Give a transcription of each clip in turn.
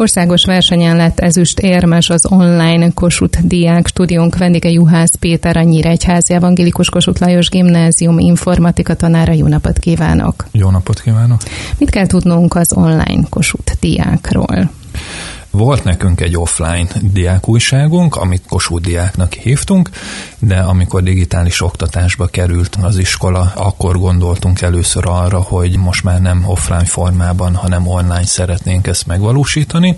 Országos versenyen lett ezüst érmes az online Kossuth diák stúdiónk vendége Juhász Péter, a Nyíregyházi Evangélikus Kossuth Lajos Gimnázium informatika tanára. Jó napot kívánok! Jó napot kívánok! Mit kell tudnunk az online Kossuth diákról? Volt nekünk egy offline diákújságunk, amit Kossuth diáknak hívtunk, de amikor digitális oktatásba került az iskola, akkor gondoltunk először arra, hogy most már nem offline formában, hanem online szeretnénk ezt megvalósítani,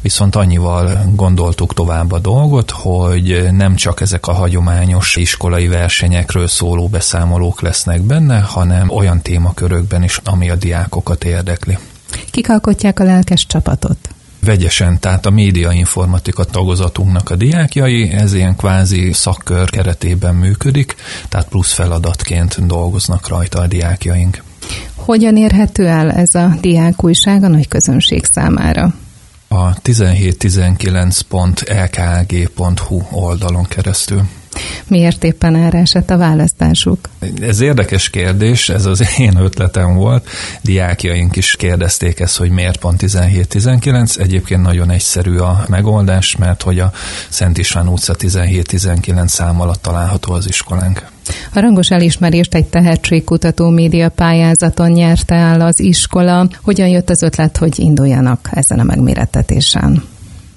viszont annyival gondoltuk tovább a dolgot, hogy nem csak ezek a hagyományos iskolai versenyekről szóló beszámolók lesznek benne, hanem olyan témakörökben is, ami a diákokat érdekli. Kik alkotják a lelkes csapatot? Vegyesen, tehát a média informatika tagozatunknak a diákjai, ez ilyen kvázi szakkör keretében működik, tehát plusz feladatként dolgoznak rajta a diákjaink. Hogyan érhető el ez a diákújság a nagy közönség számára? A 1719.lkg.hu oldalon keresztül. Miért éppen erre esett a választásuk? Ez érdekes kérdés, ez az én ötletem volt. Diákjaink is kérdezték ezt, hogy miért pont 17-19. Egyébként nagyon egyszerű a megoldás, mert hogy a Szent István utca 17-19 szám alatt található az iskolánk. A rangos elismerést egy tehetségkutató média pályázaton nyerte el az iskola. Hogyan jött az ötlet, hogy induljanak ezen a megmérettetésen?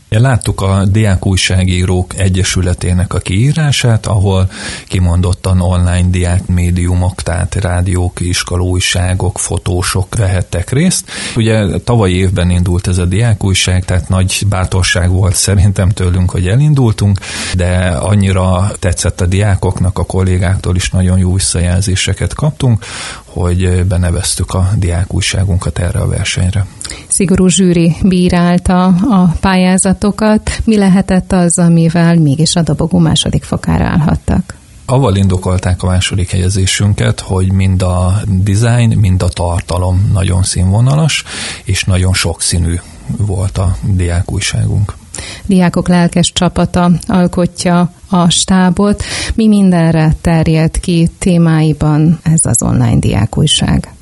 Láttuk a Diák Újságírók Egyesületének a kiírását, ahol kimondottan online diák médiumok, tehát rádiók, iskolóújságok, fotósok vehettek részt. Ugye tavaly évben indult ez a diák újság, tehát nagy bátorság volt szerintem tőlünk, hogy elindultunk, de annyira tetszett a diákoknak, a kollégáktól is nagyon jó visszajelzéseket kaptunk, hogy beneveztük a diák újságunkat erre a versenyre. Szigorú zsűri bírálta a pályázatokat. Mi lehetett az, amivel mégis a dobogó második fokára állhattak? Avval indokolták a második helyezésünket, hogy mind a design, mind a tartalom nagyon színvonalas, és nagyon sokszínű volt a diák újságunk diákok lelkes csapata alkotja a stábot. Mi mindenre terjed ki témáiban ez az online diákújság?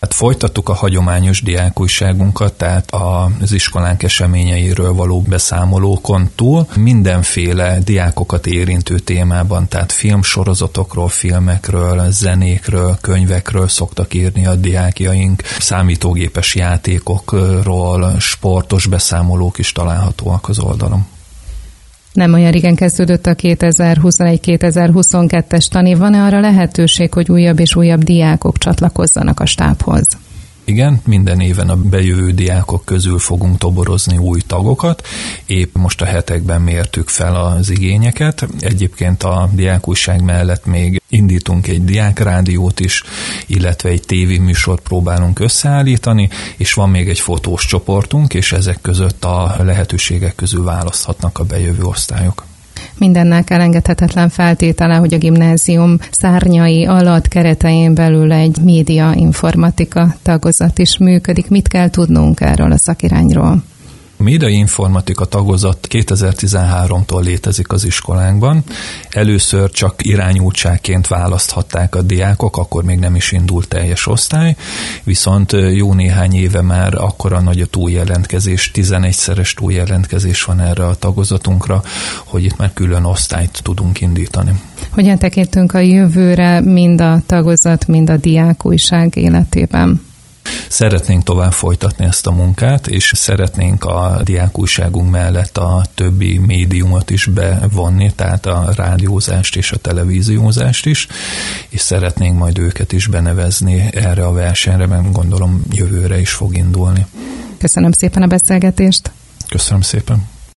Hát folytattuk a hagyományos diákújságunkat, tehát az iskolánk eseményeiről való beszámolókon túl mindenféle diákokat érintő témában, tehát filmsorozatokról, filmekről, zenékről, könyvekről szoktak írni a diákjaink, számítógépes játékokról, sportos beszámolók is találhatóak az oldalon. Nem olyan régen kezdődött a 2021-2022-es tanév. Van-e arra lehetőség, hogy újabb és újabb diákok csatlakozzanak a stábhoz? Igen, minden éven a bejövő diákok közül fogunk toborozni új tagokat. Épp most a hetekben mértük fel az igényeket. Egyébként a diákújság mellett még indítunk egy diákrádiót is, illetve egy tévéműsort próbálunk összeállítani, és van még egy fotós csoportunk, és ezek között a lehetőségek közül választhatnak a bejövő osztályok. Mindennek elengedhetetlen feltétele, hogy a gimnázium szárnyai alatt keretein belül egy média informatika tagozat is működik. Mit kell tudnunk erről a szakirányról? A médiai informatika tagozat 2013-tól létezik az iskolánkban. Először csak irányultságként választhatták a diákok, akkor még nem is indult teljes osztály, viszont jó néhány éve már akkora nagy a túljelentkezés, 11-szeres túljelentkezés van erre a tagozatunkra, hogy itt már külön osztályt tudunk indítani. Hogyan tekintünk a jövőre mind a tagozat, mind a diák újság életében? Szeretnénk tovább folytatni ezt a munkát, és szeretnénk a diákújságunk mellett a többi médiumot is bevonni, tehát a rádiózást és a televíziózást is, és szeretnénk majd őket is benevezni erre a versenyre, mert gondolom jövőre is fog indulni. Köszönöm szépen a beszélgetést. Köszönöm szépen.